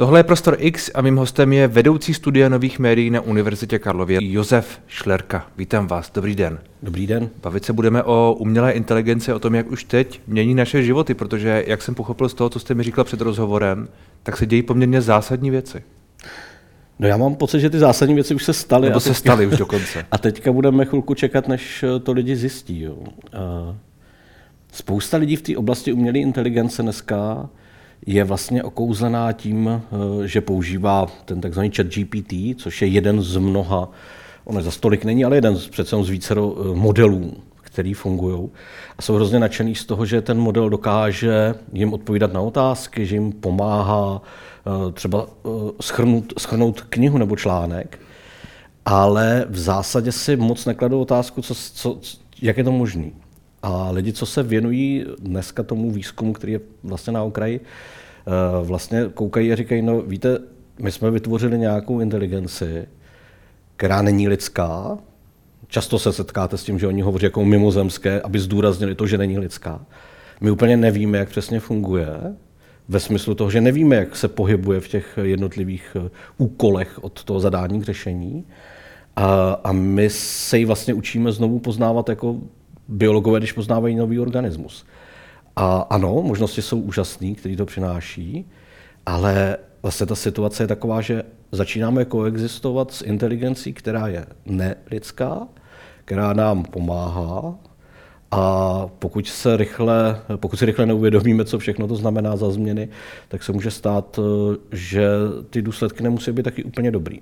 Tohle je Prostor X a mým hostem je vedoucí studia nových médií na Univerzitě Karlově Josef Šlerka. Vítám vás, dobrý den. Dobrý den. Bavit se budeme o umělé inteligenci, o tom, jak už teď mění naše životy, protože, jak jsem pochopil z toho, co jste mi říkal před rozhovorem, tak se dějí poměrně zásadní věci. No já mám pocit, že ty zásadní věci už se staly. Nebo teďka, se staly už dokonce. A teďka budeme chvilku čekat, než to lidi zjistí. Jo. A spousta lidí v té oblasti umělé inteligence dneska je vlastně okouzlená tím, eh, že používá ten takzvaný chat GPT, což je jeden z mnoha, on za stolik není, ale jeden z, přece z více eh, modelů, který fungují. A jsou hrozně nadšený z toho, že ten model dokáže jim odpovídat na otázky, že jim pomáhá eh, třeba schrnout, schrnout knihu nebo článek, ale v zásadě si moc nekladou otázku, co, co, jak je to možné. A lidi, co se věnují dneska tomu výzkumu, který je vlastně na okraji, eh, vlastně koukají a říkají, no víte, my jsme vytvořili nějakou inteligenci, která není lidská. Často se setkáte s tím, že oni hovoří jako mimozemské, aby zdůraznili to, že není lidská. My úplně nevíme, jak přesně funguje, ve smyslu toho, že nevíme, jak se pohybuje v těch jednotlivých eh, úkolech od toho zadání k řešení. A, a my se ji vlastně učíme znovu poznávat jako biologové, když poznávají nový organismus. A ano, možnosti jsou úžasné, které to přináší, ale vlastně ta situace je taková, že začínáme koexistovat s inteligencí, která je nelidská, která nám pomáhá, a pokud se rychle, pokud si rychle neuvědomíme, co všechno to znamená za změny, tak se může stát, že ty důsledky nemusí být taky úplně dobrý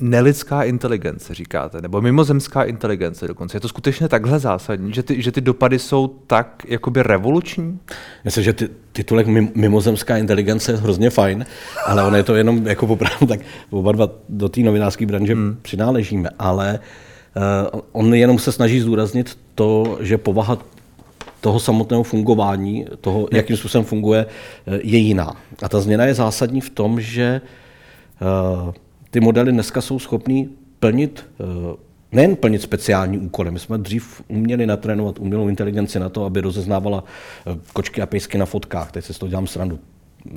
nelidská inteligence, říkáte, nebo mimozemská inteligence dokonce. Je to skutečně takhle zásadní, že ty, že ty dopady jsou tak jakoby revoluční? Myslím, že ty, titulek mimozemská inteligence je hrozně fajn, ale ono je to jenom jako opravdu tak oba dva do té novinářské branže hmm. přináležíme, ale uh, on jenom se snaží zdůraznit to, že povaha toho samotného fungování, toho, jakým způsobem funguje, eh, je jiná. A ta změna je zásadní v tom, že uh, ty modely dneska jsou schopný plnit eh, nejen plnit speciální úkoly. My jsme dřív uměli natrénovat umělou inteligenci na to, aby rozeznávala eh, kočky a pejsky na fotkách. Teď se z toho dělám srandu.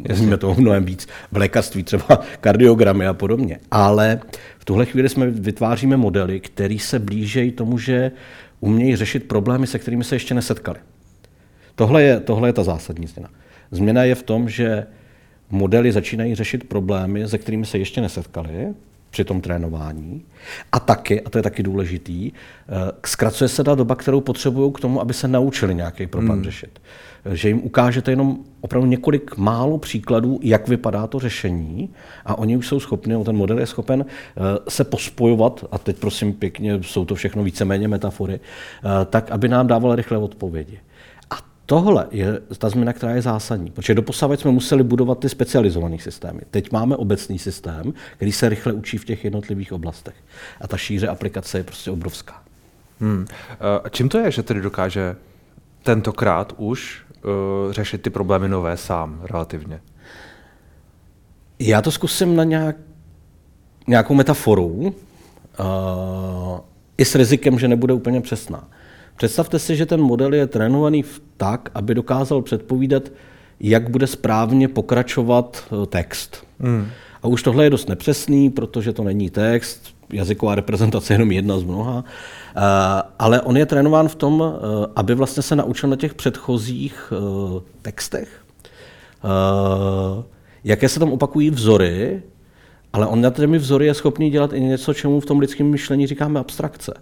Jasně toho mnohem víc. V lékařství třeba kardiogramy a podobně. Ale v tuhle chvíli jsme vytváříme modely, které se blížejí tomu, že umějí řešit problémy, se kterými se ještě nesetkali. Tohle je, tohle je ta zásadní změna. Změna je v tom, že modely začínají řešit problémy, se kterými se ještě nesetkali při tom trénování. A taky, a to je taky důležitý, eh, zkracuje se ta doba, kterou potřebují k tomu, aby se naučili nějaký problém hmm. řešit. Že jim ukážete jenom opravdu několik málo příkladů, jak vypadá to řešení a oni už jsou schopni, ten model je schopen eh, se pospojovat, a teď prosím pěkně, jsou to všechno víceméně metafory, eh, tak, aby nám dával rychle odpovědi. Tohle je ta změna, která je zásadní, protože doposavat jsme museli budovat ty specializované systémy. Teď máme obecný systém, který se rychle učí v těch jednotlivých oblastech. A ta šíře aplikace je prostě obrovská. Hmm. A čím to je, že tedy dokáže tentokrát už uh, řešit ty problémy nové sám relativně? Já to zkusím na nějak, nějakou metaforu, uh, i s rizikem, že nebude úplně přesná. Představte si, že ten model je trénovaný tak, aby dokázal předpovídat, jak bude správně pokračovat eh, text. Hmm. A už tohle je dost nepřesný, protože to není text, jazyková reprezentace je jenom jedna z mnoha, eh, ale on je trénován v tom, eh, aby vlastně se naučil na těch předchozích textech, jaké se tam opakují vzory, ale on na těmi vzory je schopný dělat i něco, čemu v tom lidském myšlení říkáme abstrakce.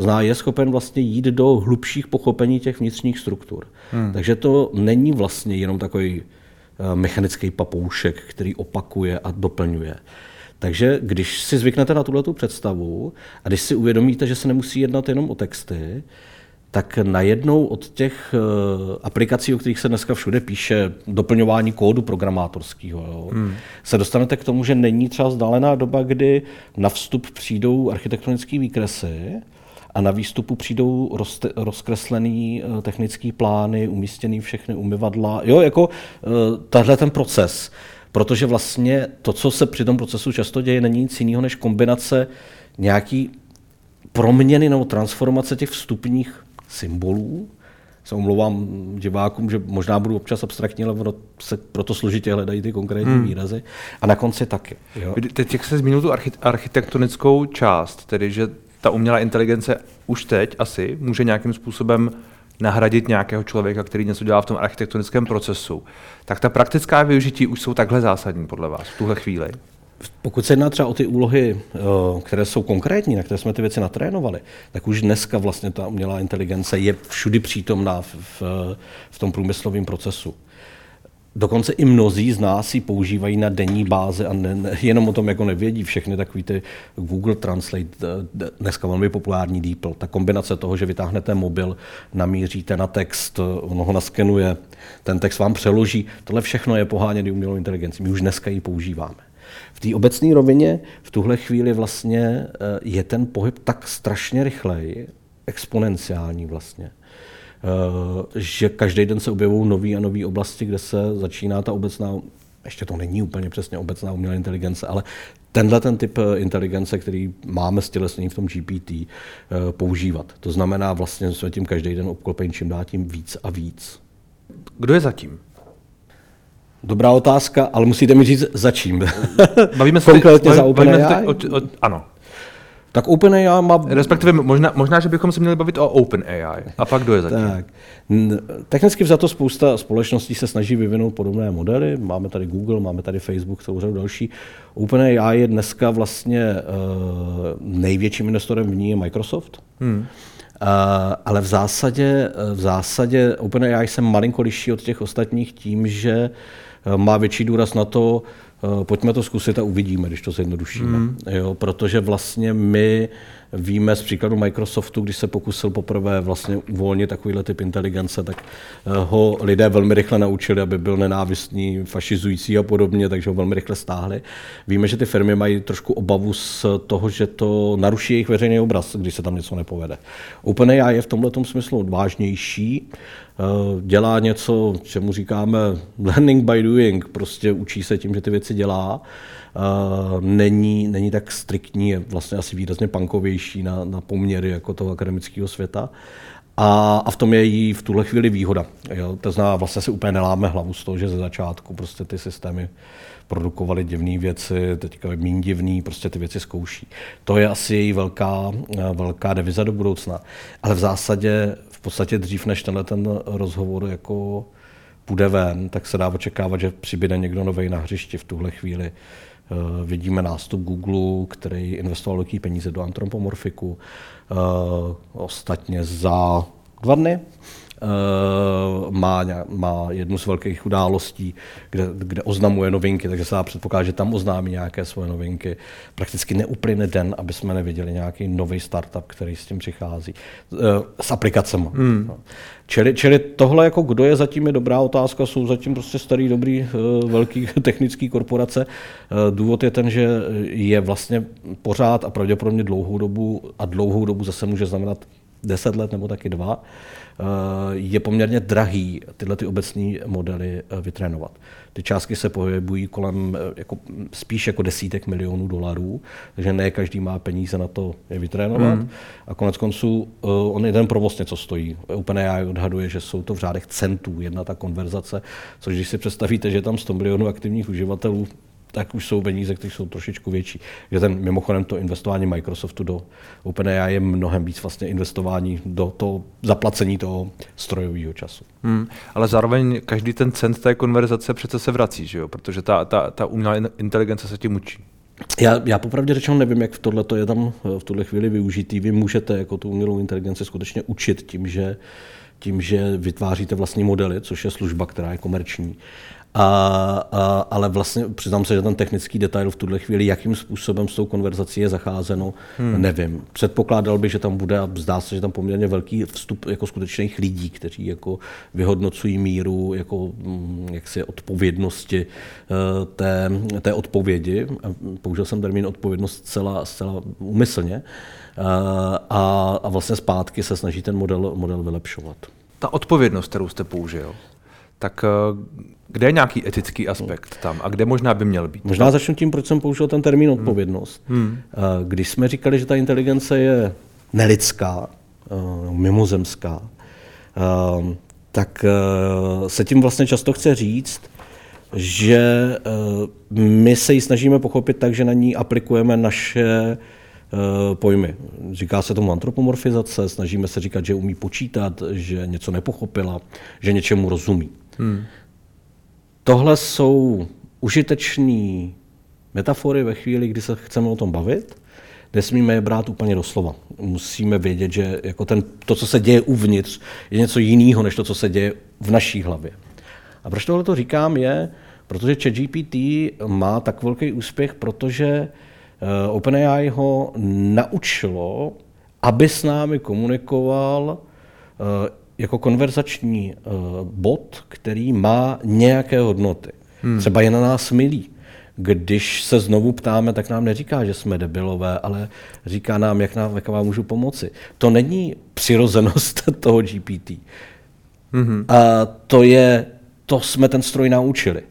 Znamená, je schopen vlastně jít do hlubších pochopení těch vnitřních struktur. Hmm. Takže to není vlastně jenom takový eh, mechanický papoušek, který opakuje a doplňuje. Takže když si zvyknete na tuhle představu a když si uvědomíte, že se nemusí jednat jenom o texty, tak najednou od těch uh, aplikací, o kterých se dneska všude píše, doplňování kódu programátorského, jo, hmm. se dostanete k tomu, že není třeba vzdálená doba, kdy na vstup přijdou architektonické výkresy a na výstupu přijdou roz, rozkreslený uh, technický plány, umístěný všechny umyvadla. Jo, jako uh, tahle ten proces. Protože vlastně to, co se při tom procesu často děje, není nic jiného než kombinace nějaký proměny nebo transformace těch vstupních symbolů se omlouvám divákům, že možná budu občas abstraktní, ale se proto složitě hledají ty konkrétní hmm. výrazy. A na konci taky. Jo. Teď, jak se zmínil tu architektonickou část, tedy že ta umělá inteligence už teď asi může nějakým způsobem nahradit nějakého člověka, který něco dělá v tom architektonickém procesu, tak ta praktická využití už jsou takhle zásadní podle vás v tuhle chvíli? Pokud se jedná třeba o ty úlohy, eh, které jsou konkrétní, na které jsme ty věci natrénovali, tak už dneska vlastně ta umělá inteligence je všudy přítomná v, v, v tom průmyslovém procesu. Dokonce i mnozí z nás ji používají na denní bázi a ne, ne, jenom o tom jako nevědí všechny takový ty Google Translate, dneska velmi populární DeepL. Ta kombinace toho, že vytáhnete mobil, namíříte na text, ono ho naskenuje, ten text vám přeloží, tohle všechno je poháněný umělou inteligencí. My už dneska ji používáme. V té obecné rovině v tuhle chvíli vlastně eh, je ten pohyb tak strašně rychlej, exponenciální vlastně, eh, že každý den se objevují nové a nové oblasti, kde se začíná ta obecná, ještě to není úplně přesně obecná umělá inteligence, ale tenhle ten typ eh, inteligence, který máme stělesnění v tom GPT, používat. To znamená, vlastně jsme tím každý den obklopení čím dá tím víc a víc. Kdo je zatím? Dobrá otázka, ale musíte mi říct, za čím. Bavíme se Konkrétně za OpenAI? O, o, ano. Tak OpenAI má... Respektive možná, možná, že bychom se měli bavit o OpenAI. A pak kdo je zatím? Tak. Technicky vzato spousta společností se snaží vyvinout podobné modely. Máme tady Google, máme tady Facebook, celou řadu další. OpenAI je dneska vlastně uh, největším investorem v ní je Microsoft. Hmm. Uh, ale v zásadě, v zásadě OpenAI se malinko liší od těch ostatních tím, že Eh, má větší důraz na to, eh, pojďme to zkusit a uvidíme, když to zjednodušíme. Mm. Jo, protože vlastně my víme z příkladu Microsoftu, když se pokusil poprvé vlastně uvolnit takovýhle typ inteligence, tak eh, ho lidé velmi rychle naučili, aby byl nenávistný, fašizující a podobně, takže ho velmi rychle stáhli. Víme, že ty firmy mají trošku obavu z toho, že to naruší jejich veřejný obraz, když se tam něco nepovede. OpenAI je v tomto smyslu vážnější, Eh, dělá něco, čemu říkáme learning by doing, prostě učí se tím, že ty věci dělá, eh, není, není tak striktní, je vlastně asi výrazně pankovější na, na poměry jako toho akademického světa. A, a v tom je jí v tuhle chvíli výhoda. Jo? To znamená, vlastně si úplně neláme hlavu z toho, že ze začátku prostě ty systémy produkovaly divné věci, teďka méně divný, prostě ty věci zkouší. To je asi její velká, velká deviza do budoucna. Ale v zásadě v podstatě dřív, než tenhle ten rozhovor jako půjde ven, tak se dá očekávat, že přibyde někdo nový na hřišti v tuhle chvíli. Uh, vidíme nástup Google, který investoval velké peníze do antropomorfiku. Uh, ostatně za dva dny Eh, má, má jednu z velkých událostí, kde, kde oznamuje novinky, takže se dá předpokládat, že tam oznámí nějaké svoje novinky. Prakticky neuplyne den, aby jsme neviděli nějaký nový startup, který s tím přichází. Eh, s aplikacemi. Hmm. No. Čili, čili tohle, jako kdo je zatím, je dobrá otázka, jsou zatím prostě starý, dobrý, eh, velký technický korporace. Důvod je ten, že je vlastně pořád a pravděpodobně dlouhou dobu a dlouhou dobu zase může znamenat 10 let nebo taky dva, eh, je poměrně drahý tyhle ty obecní modely eh, vytrénovat. Ty částky se pohybují kolem eh, jako, spíš jako desítek milionů dolarů, takže ne každý má peníze na to je vytrénovat. Mm. A konec konců on jeden provoz něco stojí. OpenAI odhaduje, že jsou to v řádech centů jedna ta konverzace, což když si představíte, že je tam 100 milionů aktivních uživatelů, tak už jsou peníze, které jsou trošičku větší. Že ten, mimochodem to investování Microsoftu do OpenAI je mnohem víc vlastně investování do toho zaplacení toho strojového času. Hmm, ale zároveň každý ten cent té konverzace přece se vrací, že jo? protože ta, ta, ta umělá inteligence se tím učí. Já, já popravdě řečeno nevím, jak v tohle je tam v tuhle chvíli využitý. Vy můžete jako tu umělou inteligenci skutečně učit tím, že tím, že vytváříte vlastní modely, což je služba, která je komerční. A, a, ale vlastně přiznám se, že ten technický detail v tuhle chvíli, jakým způsobem s tou konverzací je zacházeno, hmm. nevím. Předpokládal bych, že tam bude a zdá se, že tam poměrně velký vstup jako skutečných lidí, kteří jako vyhodnocují míru jako mm, jaksi odpovědnosti eh, té, té odpovědi. Použil jsem termín odpovědnost zcela, zcela umyslně. Eh, a, a vlastně zpátky se snaží ten model, model vylepšovat. Ta odpovědnost, kterou jste použil, tak eh, kde je nějaký etický aspekt tam a kde možná by měl být? Možná začnu tím, proč jsem použil ten termín hmm. odpovědnost. Hmm. Eh, když jsme říkali, že ta inteligence je nelidská, eh, mimozemská, tak se tím vlastně často chce říct, že my se ji snažíme pochopit tak, že na ní aplikujeme naše pojmy. Říká se tomu antropomorfizace, snažíme se říkat, že umí počítat, že něco nepochopila, že něčemu rozumí. Hmm. Tohle jsou užitečné metafory ve chvíli, kdy se chceme o tom bavit, nesmíme je brát úplně doslova. Musíme vědět, že jako ten, to, co se děje uvnitř, je něco jiného, než to, co se děje v naší hlavě. A proč tohle to říkám je, protože ChatGPT má tak velký úspěch, protože uh, OpenAI ho naučilo, aby s námi komunikoval uh, jako konverzační uh, bot, který má nějaké hodnoty. Hmm. Třeba je na nás milý. Když se znovu ptáme, tak nám neříká, že jsme debilové, ale říká nám, jak, nám, jak vám můžu pomoci. To není přirozenost toho GPT. Mm-hmm. A to je, to jsme ten stroj naučili.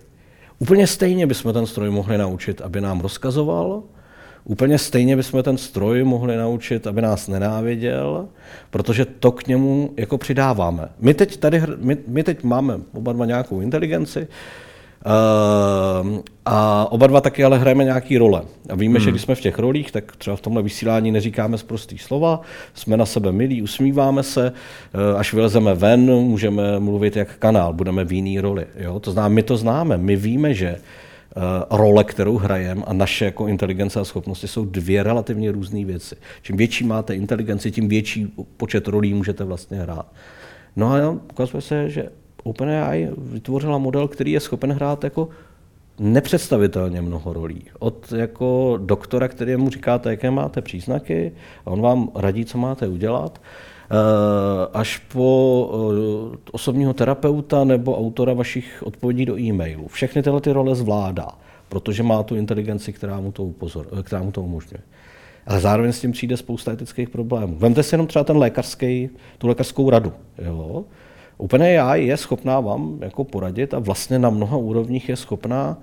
Úplně stejně bychom ten stroj mohli naučit, aby nám rozkazoval, Úplně stejně bychom ten stroj mohli naučit, aby nás nenáviděl, protože to k němu jako přidáváme. My teď tady, my, my teď máme oba dva nějakou inteligenci, Uh, a oba dva taky ale hrajeme nějaký role. A víme, hmm. že když jsme v těch rolích, tak třeba v tomhle vysílání neříkáme z prostý slova, jsme na sebe milí, usmíváme se, uh, až vylezeme ven, můžeme mluvit jak kanál, budeme v jiný roli. Jo? To znamená, my to známe, my víme, že uh, role, kterou hrajeme a naše jako inteligence a schopnosti jsou dvě relativně různé věci. Čím větší máte inteligenci, tím větší počet rolí můžete vlastně hrát. No a ukazuje se, že OpenAI vytvořila model, který je schopen hrát jako nepředstavitelně mnoho rolí. Od jako doktora, který mu říkáte, jaké máte příznaky, a on vám radí, co máte udělat, eh, až po eh, osobního terapeuta nebo autora vašich odpovědí do e-mailu. Všechny tyhle ty role zvládá, protože má tu inteligenci, která mu to, upozor, eh, která mu to umožňuje. Ale zároveň s tím přijde spousta etických problémů. Vemte si jenom třeba ten lékařský, tu lékařskou radu. Jo? OpenAI je schopná vám jako poradit a vlastně na mnoha úrovních je schopná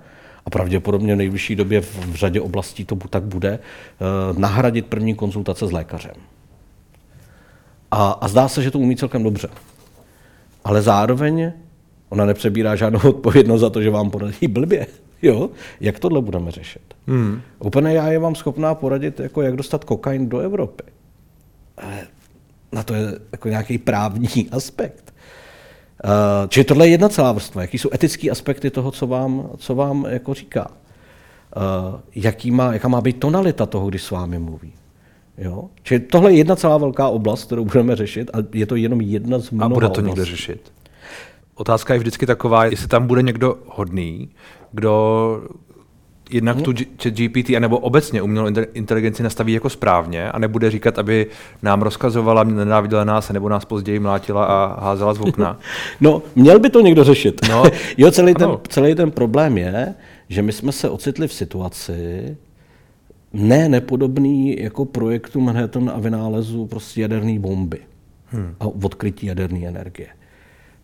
a pravděpodobně v nejbližší době v řadě oblastí to tak bude, eh, nahradit první konzultace s lékařem. A, a zdá se, že to umí celkem dobře. Ale zároveň ona nepřebírá žádnou odpovědnost za to, že vám poradí blbě. Jo? Jak tohle budeme řešit? Hmm. OpenAI je vám schopná poradit, jako jak dostat kokain do Evropy. Ale na to je jako nějaký právní aspekt. Uh, čili tohle je jedna celá vrstva. Jaký jsou etické aspekty toho, co vám, co vám jako říká? Uh, jaký má, jaká má být tonalita toho, když s vámi mluví? Jo? Čili tohle je jedna celá velká oblast, kterou budeme řešit a je to jenom jedna z mnoha A bude to oblastí. někdo řešit? Otázka je vždycky taková, jestli tam bude někdo hodný, kdo jednak hmm. tu GPT, anebo obecně umělou inteligenci nastaví jako správně a nebude říkat, aby nám rozkazovala, nenáviděla nás, nebo nás později mlátila a házela z okna. No, měl by to někdo řešit. No, jo, celý, ten, celý ten problém je, že my jsme se ocitli v situaci, ne nepodobný jako projektu Manhattan a vynálezu prostě jaderné bomby hmm. a odkrytí jaderné energie.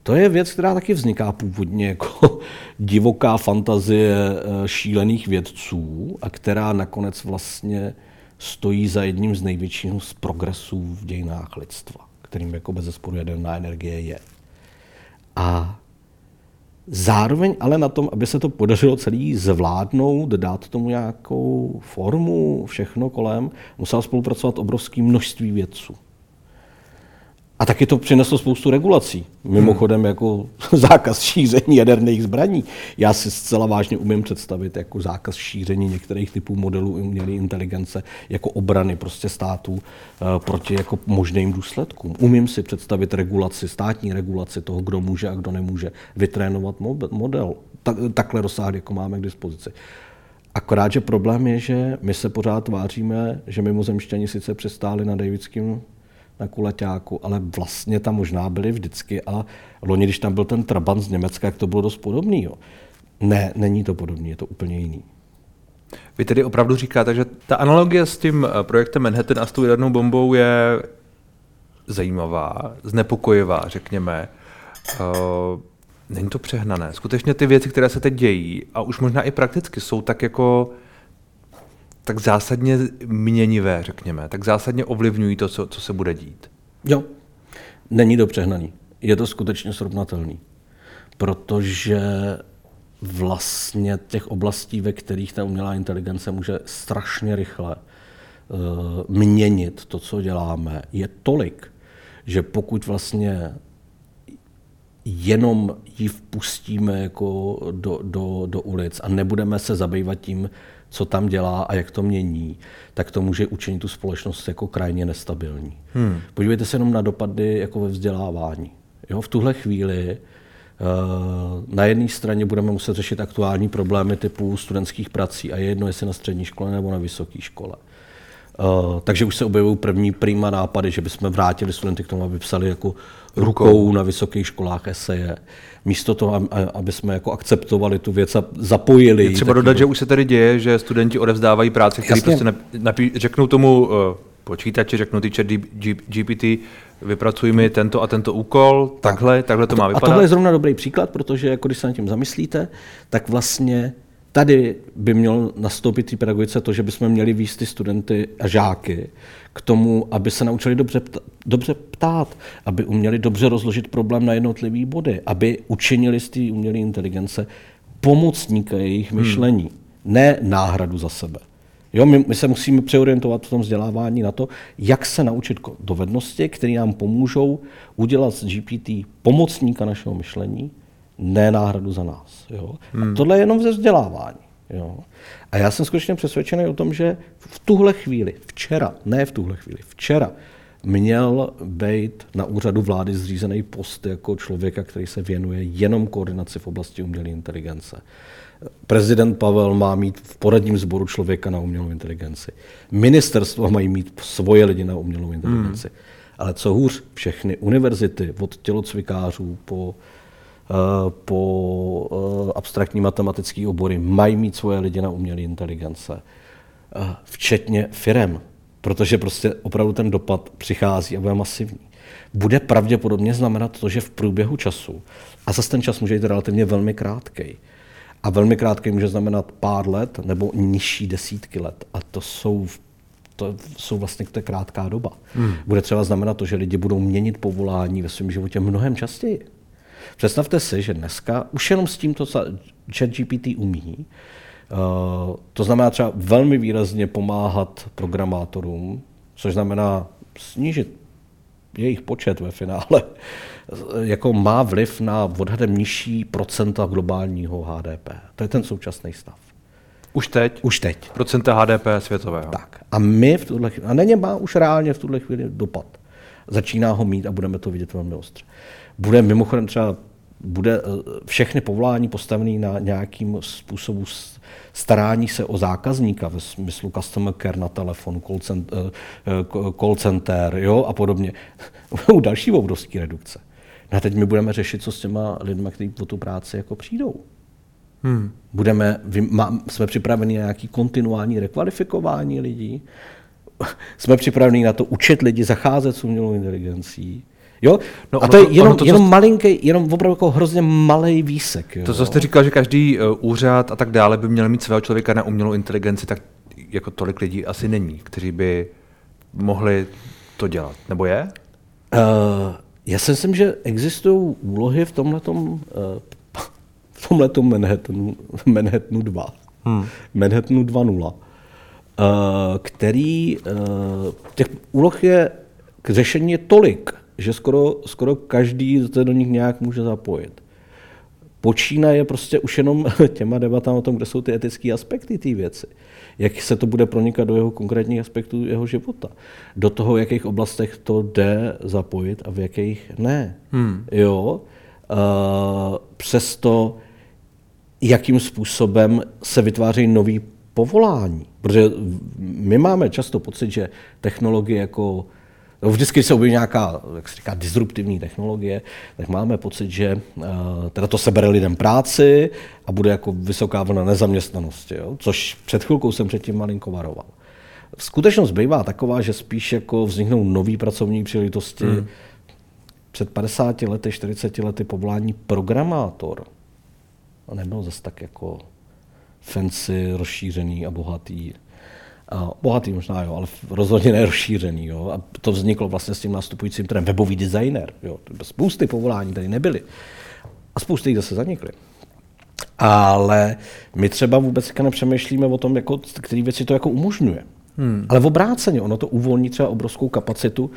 To je věc, která taky vzniká původně jako divoká fantazie eh, šílených vědců a která nakonec vlastně stojí za jedním z největších z progresů v dějinách lidstva, kterým jako bez zesporu jaderná energie je. A zároveň ale na tom, aby se to podařilo celý zvládnout, dát tomu nějakou formu, všechno kolem, musel spolupracovat obrovské množství vědců. A taky to přineslo spoustu regulací. Mimochodem hmm. jako zákaz šíření jaderných zbraní. Já si zcela vážně umím představit jako zákaz šíření některých typů modelů umělé inteligence jako obrany prostě států uh, proti jako možným důsledkům. Umím si představit regulaci, státní regulaci toho, kdo může a kdo nemůže vytrénovat model. Tak, takhle rozsáhlý, jako máme k dispozici. Akorát, že problém je, že my se pořád tváříme, že mimozemšťani sice přistáli na Davidském na kuleťáku, ale vlastně tam možná byli vždycky a loni, když tam byl ten Trabant z Německa, jak to bylo dost podobný. Jo. Ne, není to podobný, je to úplně jiný. Vy tedy opravdu říkáte, že ta analogie s tím eh, projektem Manhattan a s tou jadernou bombou je zajímavá, znepokojivá, řekněme. Uh, není to přehnané. Skutečně ty věci, které se teď dějí, a už možná i prakticky, jsou tak jako tak zásadně měnivé, řekněme, tak zásadně ovlivňují to, co, co se bude dít. Jo, není to přehnaný. je to skutečně srovnatelný. Protože vlastně těch oblastí, ve kterých ta umělá inteligence může strašně rychle uh, měnit to, co děláme, je tolik, že pokud vlastně jenom ji vpustíme jako do, do, do ulic a nebudeme se zabývat tím, co tam dělá a jak to mění, tak to může učinit tu společnost jako krajně nestabilní. Hmm. Podívejte se jenom na dopady jako ve vzdělávání. Jo, v tuhle chvíli uh, na jedné straně budeme muset řešit aktuální problémy typu studentských prací a je jedno, jestli na střední škole nebo na vysoké škole. Uh, takže už se objevují první prýma nápady, že bychom vrátili studenty k tomu, aby psali jako rukou na vysokých školách eseje. Místo toho, aby jsme jako akceptovali tu věc a zapojili. Je třeba dodat, že už se tady děje, že studenti odevzdávají práce, které prostě napí, řeknou tomu uh, počítači, řeknou ty chat GPT, vypracuj mi tento a tento úkol, takhle, takhle to má vypadat. A tohle je zrovna dobrý příklad, protože jako když se nad tím zamyslíte, tak vlastně Tady by měl nastoupit té pedagogice to, že bychom měli výst ty studenty a žáky k tomu, aby se naučili dobře, ptát, dobře ptát, aby uměli dobře rozložit problém na jednotlivé body, aby učinili z té umělé inteligence pomocníka jejich hmm. myšlení, hmm. ne náhradu za sebe. Jo, my, my se musíme přeorientovat v tom vzdělávání na to, jak se naučit dovednosti, které nám pomůžou udělat z GPT pomocníka našeho myšlení, ne náhradu za nás. Jo? Hmm. A tohle je jenom ze vzdělávání. Jo? A já jsem skutečně přesvědčený o tom, že v tuhle chvíli, včera, ne v tuhle chvíli, včera, měl být na úřadu vlády zřízený post jako člověka, který se věnuje jenom koordinaci v oblasti umělé inteligence. Prezident Pavel má mít v poradním sboru člověka na umělou inteligenci. Ministerstva mají mít svoje lidi na umělou inteligenci. Hmm. Ale co hůř, všechny univerzity, od tělocvikářů po po eh, abstraktní matematické obory mají mít svoje lidi na umělé inteligence, eh, včetně firem, protože prostě opravdu ten dopad přichází a bude masivní. Bude pravděpodobně znamenat to, že v průběhu času, a zase ten čas může být relativně velmi krátký, a velmi krátký může znamenat pár let nebo nižší desítky let. A to jsou to jsou vlastně to je krátká doba. Hmm. Bude třeba znamenat to, že lidi budou měnit povolání ve svém životě mnohem častěji. Představte si, že dneska už jenom s tímto, co ChatGPT umí, Uh, to znamená třeba velmi výrazně pomáhat programátorům, což znamená snížit jejich počet ve finále, jako má vliv na odhadem nižší procenta globálního HDP. To je ten současný stav. Už teď? Už teď. Procenta HDP světového. Tak. A my v tuhle chvíli, a není má už reálně v tuhle chvíli dopad. Začíná ho mít a budeme to vidět velmi ostře. Bude mimochodem třeba bude eh, všechny povolání postavené na nějakým způsobu starání se o zákazníka ve smyslu customer care na telefon, call center, eh, eh, call center jo, a podobně. U další obrovské redukce. No a teď my budeme řešit, co s těma lidmi, kteří po tu práci jako přijdou. Hmm. Budeme, má, jsme připraveni na nějaký kontinuální rekvalifikování lidí, jsme připraveni na to učit lidi zacházet s umělou inteligencí, Jo? No, a to je jenom, to, jenom malinký, jenom opravdu jako hrozně malý výsek. Jo? To, co jste říkal, že každý uh, úřad a tak dále by měl mít svého člověka na umělou inteligenci, tak jako tolik lidí asi není, kteří by mohli to dělat. Nebo je? Uh, já si myslím, že existují úlohy v tomhletom, uh, v tomhletom Manhattanu, Manhattanu 2. Hmm. Manhattanu 2.0. Uh, který, uh, těch úloh je k řešení je tolik, že skoro, skoro každý se do nich nějak může zapojit. Počínaje prostě už jenom těma debatami o tom, kde jsou ty etické aspekty té věci. Jak se to bude pronikat do jeho konkrétních aspektů jeho života. Do toho, v jakých oblastech to jde zapojit a v jakých ne. Hmm. Jo? Uh, přesto, jakým způsobem se vytvářejí nový povolání. Protože my máme často pocit, že technologie jako No, vždycky se objeví nějaká, jak se říká, disruptivní technologie, tak máme pocit, že uh, teda to sebere lidem práci a bude jako vysoká vlna nezaměstnanosti, jo? což před chvilkou jsem předtím malinko varoval. Skutečnost bývá taková, že spíš jako vzniknou nové pracovní příležitosti. Hmm. Před 50 lety, 40 lety povolání programátor a nebylo zase tak jako fancy, rozšířený a bohatý. Bohatý možná, jo, ale rozhodně nerozšířený. Jo. A to vzniklo vlastně s tím nastupujícím trendem webový designer. Jo. Spousty povolání tady nebyly. A spousty jich zase zanikly. Ale my třeba vůbec nepřemýšlíme o tom, jako, který věci to jako umožňuje. Hmm. Ale v obráceně, ono to uvolní třeba obrovskou kapacitu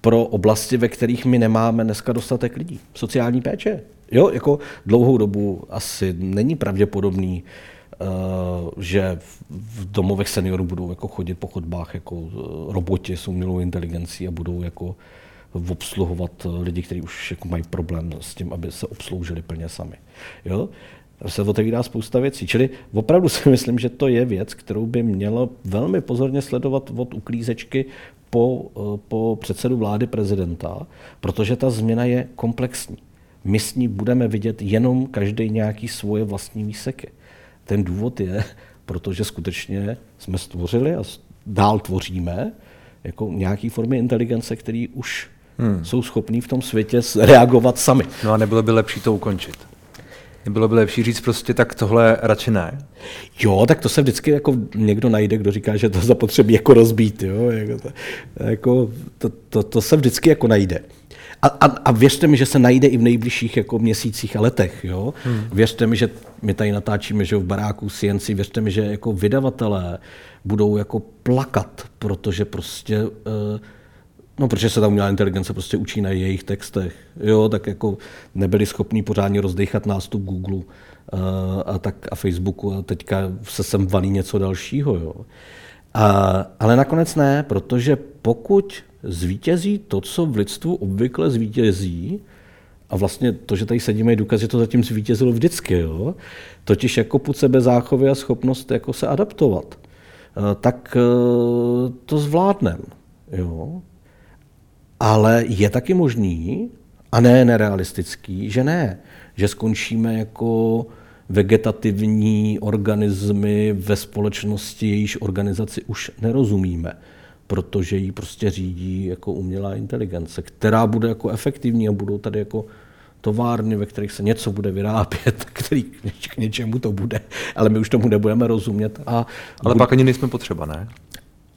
pro oblasti, ve kterých my nemáme dneska dostatek lidí. Sociální péče. Jo, jako dlouhou dobu asi není pravděpodobný, uh, že v domovech seniorů budou jako chodit po chodbách jako eh, roboti s umělou inteligencí a budou jako obsluhovat lidi, kteří už jako mají problém s tím, aby se obsloužili plně sami. Jo? se otevírá spousta věcí. Čili opravdu si myslím, že to je věc, kterou by mělo velmi pozorně sledovat od uklízečky po, eh, po předsedu vlády prezidenta, protože ta změna je komplexní. My s ní budeme vidět jenom každý nějaký svoje vlastní výseky. Ten důvod je, protože skutečně jsme stvořili a dál tvoříme jako nějaký formy inteligence, které už hmm. jsou schopní v tom světě reagovat sami. No a nebylo by lepší to ukončit? Nebylo by lepší říct prostě tak tohle radši ne? Jo, tak to se vždycky jako někdo najde, kdo říká, že to zapotřebí jako rozbít. Jo? Jako to, jako to, to, to, se vždycky jako najde. A, a, a věřte mi, že se najde i v nejbližších jako měsících a letech. Jo? Hmm. Věřte mi, že my tady natáčíme že v baráku CNC, věřte mi, že jako vydavatelé budou jako plakat, protože prostě uh, No, protože se ta umělá inteligence prostě učí na jejich textech. Jo, tak jako nebyli schopní pořádně rozdechat nástup Google uh, a, tak, a Facebooku a teďka se sem valí něco dalšího. Jo. A, ale nakonec ne, protože pokud zvítězí to, co v lidstvu obvykle zvítězí, a vlastně to, že tady sedíme, je důkaz, že to zatím zvítězilo vždycky. Jo? Totiž jako put sebezáchovy a schopnost jako se adaptovat. Uh, tak uh, to zvládneme. Jo? Ale je taky možný, a ne nerealistický, že ne. Že skončíme jako vegetativní organismy ve společnosti, jejíž organizaci už nerozumíme, protože ji prostě řídí jako umělá inteligence, která bude jako efektivní a budou tady jako továrny, ve kterých se něco bude vyrábět, který k něčemu to bude, ale my už tomu nebudeme rozumět. A ale bude... pak ani nejsme potřeba, ne?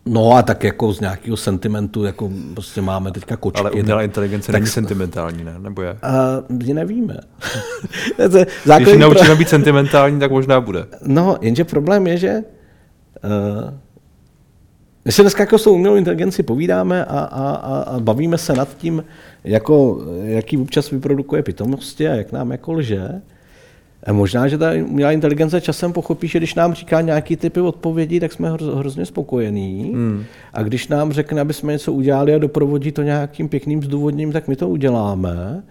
No a tak jako z nějakého sentimentu, jako prostě máme teďka kočky. Ale umělá inteligence tak... není sentimentální, ne? Nebo je? Uh, nevíme. Když ji naučíme pro... být sentimentální, tak možná bude. No, jenže problém je, že uh, my se dneska jako s tou umělou inteligenci povídáme a, a, a, a bavíme se nad tím, jako, jaký občas vyprodukuje pitomosti a jak nám jako lže. A možná, že ta umělá inteligence časem pochopí, že když nám říká nějaký typy odpovědí, tak jsme hrozně spokojení. Hmm. A když nám řekne, aby jsme něco udělali a doprovodí to nějakým pěkným zdůvodněním, tak my to uděláme.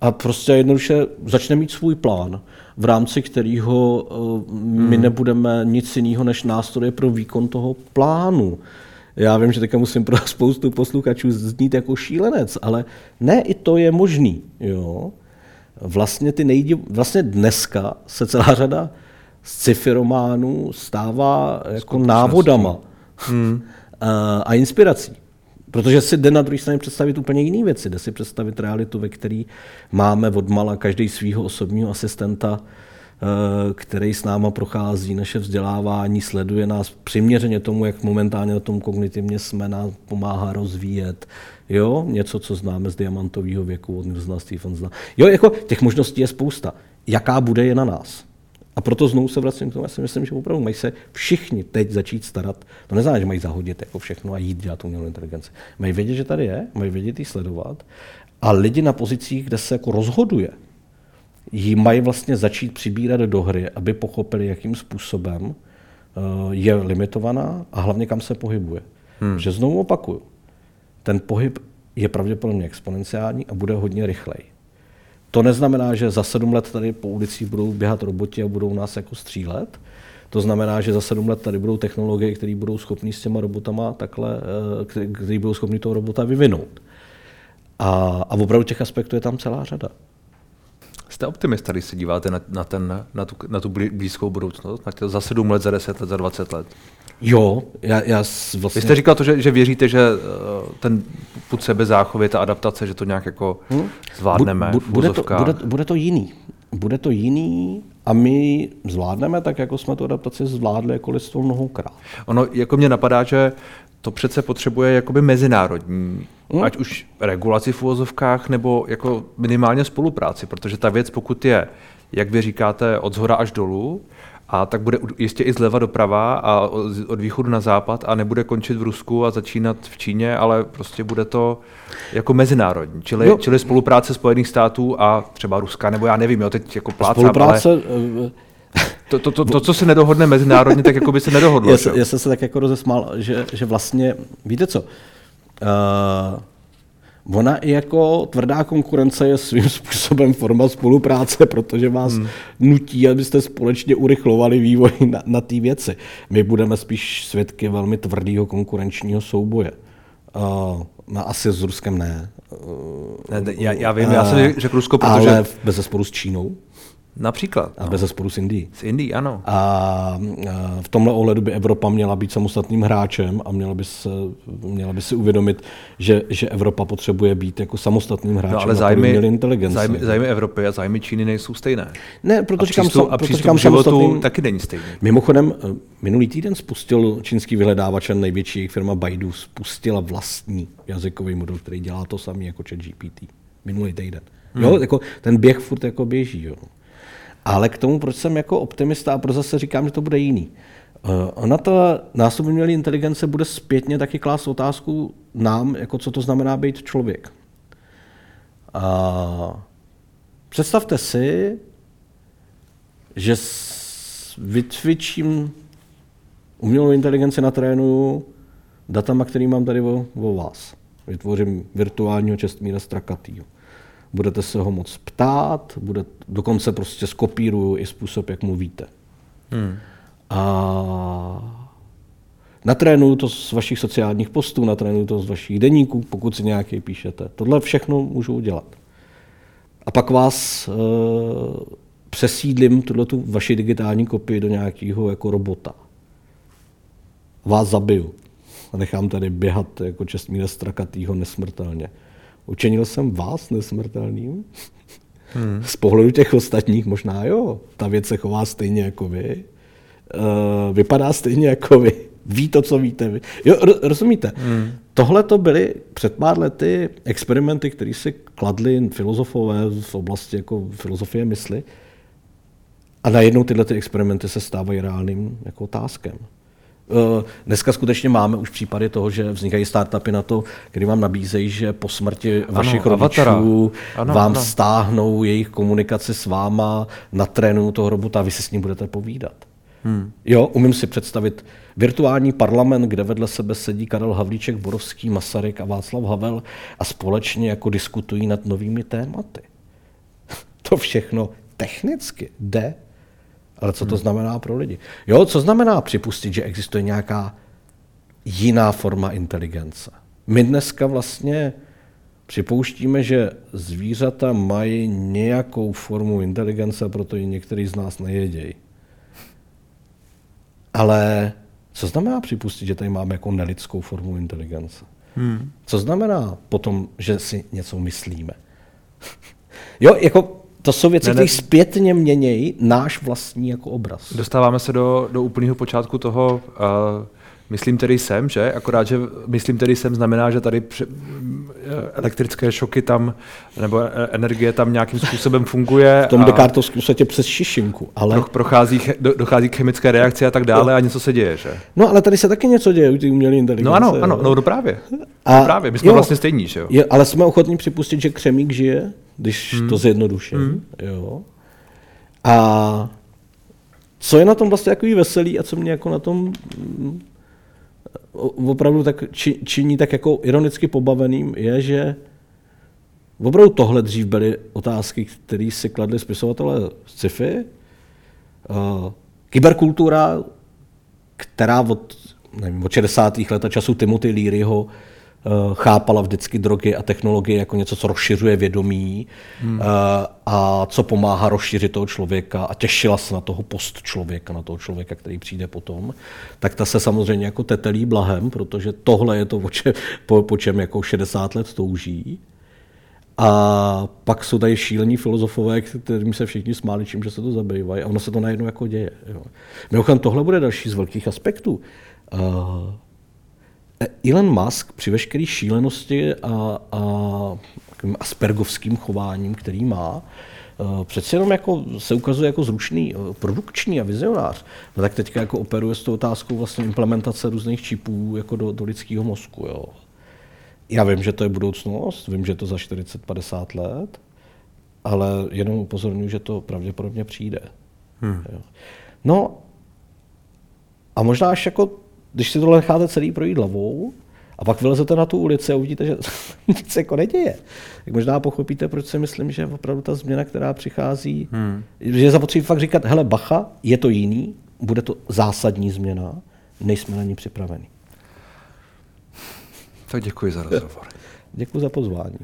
A prostě jednoduše začne mít svůj plán, v rámci kterého eh, my hmm. nebudeme nic jiného než nástroje pro výkon toho plánu. Já vím, že teďka musím pro spoustu posluchačů znít jako šílenec, ale ne, i to je možný. Jo? vlastně, ty nejdi, vlastně dneska se celá řada sci-fi románů stává jako návodama hmm. a, a inspirací. Protože si jde na druhé straně představit úplně jiné věci. Jde si představit realitu, ve které máme odmala každý svého osobního asistenta, Eh, který s náma prochází naše vzdělávání, sleduje nás přiměřeně tomu, jak momentálně na tom kognitivně jsme, nás pomáhá rozvíjet. Jo, něco, co známe z diamantového věku od Nilsona Stephensona. Jo, jako těch možností je spousta. Jaká bude je na nás? A proto znovu se vracím k tomu, já si myslím, že opravdu mají se všichni teď začít starat. To neznamená, že mají zahodit jako všechno a jít dělat umělou inteligenci. Mají vědět, že tady je, mají vědět ji sledovat. A lidi na pozicích, kde se jako rozhoduje, ji mají vlastně začít přibírat do hry, aby pochopili, jakým způsobem eh, je limitovaná a hlavně kam se pohybuje. Hmm. Že znovu opakuju, ten pohyb je pravděpodobně exponenciální a bude hodně rychlej. To neznamená, že za sedm let tady po ulicích budou běhat roboti a budou nás jako střílet. To znamená, že za sedm let tady budou technologie, které budou schopní s těma robotama takhle, eh, které budou schopní toho robota vyvinout. A, a opravdu těch aspektů je tam celá řada. Jste optimista, když se díváte na, na, ten, na, tu, na tu blízkou budoucnost? Na to za sedm let, za deset let, za dvacet let? Jo, já, já vlastně... Vy jste říkal to, že, že věříte, že uh, ten put sebezáchovy, ta adaptace, že to nějak jako hmm? zvládneme? Bu, bu, bude, to, bude, bude to jiný. Bude to jiný a my zvládneme tak, jako jsme tu adaptaci zvládli jako lidstvo mnohokrát. Ono jako mě napadá, že to přece potřebuje jakoby mezinárodní, hmm. ať už regulaci v uvozovkách, nebo jako minimálně spolupráci, protože ta věc, pokud je, jak vy říkáte, od zhora až dolů, a tak bude jistě i zleva doprava a od východu na západ a nebude končit v Rusku a začínat v Číně, ale prostě bude to jako mezinárodní, čili, čili spolupráce Spojených států a třeba Ruska, nebo já nevím, jo, teď jako plácám, spolupráce, ale... To, to, to, to, co se nedohodne mezinárodně, tak jako by se nedohodlo. Já, já jsem se tak jako rozesmál, že, že vlastně, víte co, uh, Ona i jako tvrdá konkurence je svým způsobem forma spolupráce, protože vás hmm. nutí, abyste společně urychlovali vývoj na, na té věci. My budeme spíš svědky velmi tvrdého konkurenčního souboje. Uh, no, asi s Ruskem ne. Uh, ne já, já vím, já jsem řekl Rusko, protože... Ale bez sporu s Čínou. Například. A no. bez zesporu s Indií. S Indií, ano. A v tomhle ohledu by Evropa měla být samostatným hráčem a měla by, se, měla by si uvědomit, že, že Evropa potřebuje být jako samostatným hráčem no, ale zájmy, inteligence. Zájmy, zájmy Evropy a zájmy Číny nejsou stejné. Ne, proto a říkám, přístup, a přístup říkám životu taky není stejný. Mimochodem, eh, minulý týden spustil čínský vyhledávač, největší firma Baidu, spustila vlastní jazykový modul, který dělá to samý jako ChatGPT. Minulý týden. Hmm. Jo, jako ten běh furt jako běží. Jo. Ale k tomu, proč jsem jako optimista a proč zase říkám, že to bude jiný. Uh, ona násobně měli inteligence bude zpětně taky klást otázku nám, jako co to znamená být člověk. Uh, představte si, že vytvičím umělou inteligenci na trénu datama, který mám tady o, o vás. Vytvořím virtuálního Čestmíra Strakatýho budete se ho moc ptát, bude, dokonce prostě skopíruju i způsob, jak mluvíte. Hmm. A natrénuju to z vašich sociálních postů, natrénuju to z vašich deníků, pokud si nějaký píšete. Tohle všechno můžu udělat. A pak vás e, přesídlím tuhle tu vaši digitální kopii do nějakého jako robota. Vás zabiju. A nechám tady běhat jako Čestmíra Strakatýho nesmrtelně. Učinil jsem vás nesmrtelným? Hmm. Z pohledu těch ostatních možná jo. Ta věc se chová stejně jako vy. Uh, vypadá stejně jako vy. Ví to, co víte vy. Jo, rozumíte? Hmm. Tohle to byly před pár lety experimenty, které si kladli filozofové v oblasti jako filozofie mysli. A najednou tyhle ty experimenty se stávají reálným jako otázkem. Eh, dneska skutečně máme už případy toho, že vznikají startupy na to, kdy vám nabízejí, že po smrti vašich ano, rodičů ano, vám ano. stáhnou jejich komunikaci s váma, natrénují toho robota a vy si s ním budete povídat. Hmm. Jo, umím si představit virtuální parlament, kde vedle sebe sedí Karel Havlíček, Borovský, Masaryk a Václav Havel a společně jako diskutují nad novými tématy. To všechno technicky jde ale co to hmm. znamená pro lidi? Jo, co znamená připustit, že existuje nějaká jiná forma inteligence? My dneska vlastně připouštíme, že zvířata mají nějakou formu inteligence, proto ji některý z nás nejedějí. Ale co znamená připustit, že tady máme jako nelidskou formu inteligence? Hmm. Co znamená potom, že si něco myslíme? jo, jako to jsou věci, které zpětně měnějí náš vlastní jako obraz. Dostáváme se do, do úplného počátku toho, uh, myslím tedy jsem, že? Akorát, že myslím tedy jsem znamená, že tady pře- eh, elektrické šoky tam, nebo eh, energie tam nějakým způsobem funguje. V tom Descartovském světě přes šišinku, ale... Prochází, dochází k chemické reakci a tak dále a něco se děje, že? No, ale tady se taky něco děje u té umělé inteligence. No ano, ano, no, no právě. A, no právě, my jsme jo, vlastně stejní, že jo? Je, ale jsme ochotní připustit, že křemík žije? Když hmm. to zjednoduším. Hmm. Jo. A co je na tom vlastně takový veselý a co mě jako na tom mm, opravdu tak či, činí tak jako ironicky pobaveným, je, že opravdu tohle dřív byly otázky, které si kladli spisovatelé z sci-fi. Uh, kyberkultura, která od, nevím, od 60. let a času Timothy Learyho chápala vždycky drogy a technologie jako něco, co rozšiřuje vědomí hmm. Eh, a co pomáhá rozšířit toho člověka a těšila se na toho post člověka, na toho člověka, který přijde potom, tak ta se samozřejmě jako tetelí blahem, protože tohle je to, po čem, po, po čem jako 60 let touží. A pak jsou tady šílení filozofové, kterým se všichni smáli, čím, že se to zabývají. A ono se to najednou jako děje. Jo. Mimochodem, tohle bude další z velkých aspektů. Uh, Elon Musk při veškeré šílenosti a, a aspergovským chováním, který má, eh, přece jenom jako se ukazuje jako zručný, eh, produkční a vizionář. No tak teďka jako operuje s tou otázkou vlastně implementace různých čipů jako do, do lidského mozku. Jo. Já vím, že to je budoucnost, vím, že to za 40-50 let, ale jenom upozorňuji, že to pravděpodobně přijde. Hmm. Jo. No a možná až jako když si tohle necháte celý projít hlavou, a pak vylezete na tu ulici a uvidíte, že nic jako neděje. Tak možná pochopíte, proč si myslím, že opravdu ta změna, která přichází, hmm. že je zapotřebí fakt říkat, hele bacha, je to jiný, bude to zásadní změna, nejsme na ní připraveni. Tak děkuji za rozhovor. děkuji za pozvání.